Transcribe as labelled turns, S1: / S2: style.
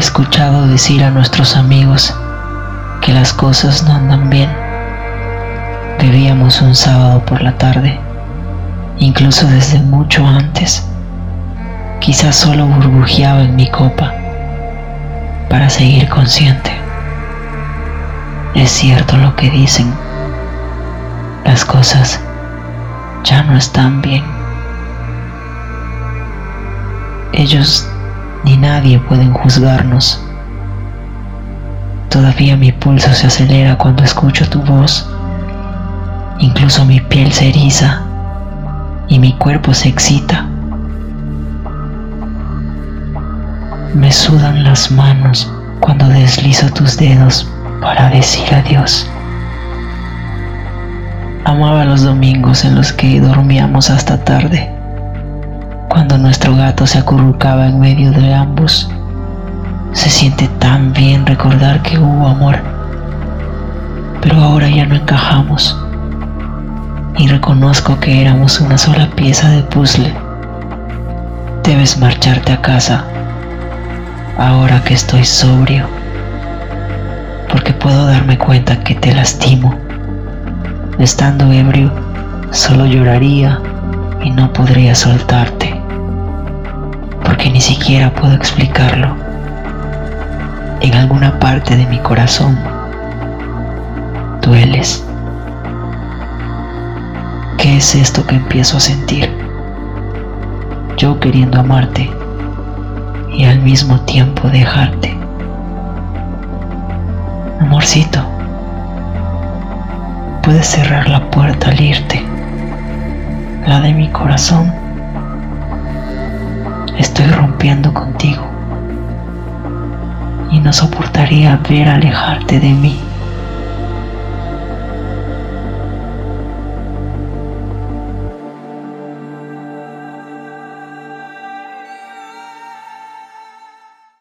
S1: escuchado decir a nuestros amigos que las cosas no andan bien. Bebíamos un sábado por la tarde, incluso desde mucho antes. Quizás solo burbujeaba en mi copa para seguir consciente. Es cierto lo que dicen. Las cosas ya no están bien. Ellos ni nadie pueden juzgarnos. Todavía mi pulso se acelera cuando escucho tu voz. Incluso mi piel se eriza y mi cuerpo se excita. Me sudan las manos cuando deslizo tus dedos para decir adiós. Amaba los domingos en los que dormíamos hasta tarde, cuando nuestro gato se acurrucaba en medio de ambos. Se siente tan bien recordar que hubo amor, pero ahora ya no encajamos y reconozco que éramos una sola pieza de puzzle. Debes marcharte a casa ahora que estoy sobrio, porque puedo darme cuenta que te lastimo. Estando ebrio, solo lloraría y no podría soltarte, porque ni siquiera puedo explicarlo. En alguna parte de mi corazón, dueles. ¿Qué es esto que empiezo a sentir? Yo queriendo amarte y al mismo tiempo dejarte. Amorcito, puedes cerrar la puerta al irte, la de mi corazón. Estoy rompiendo contigo y no soportaría ver alejarte de mí.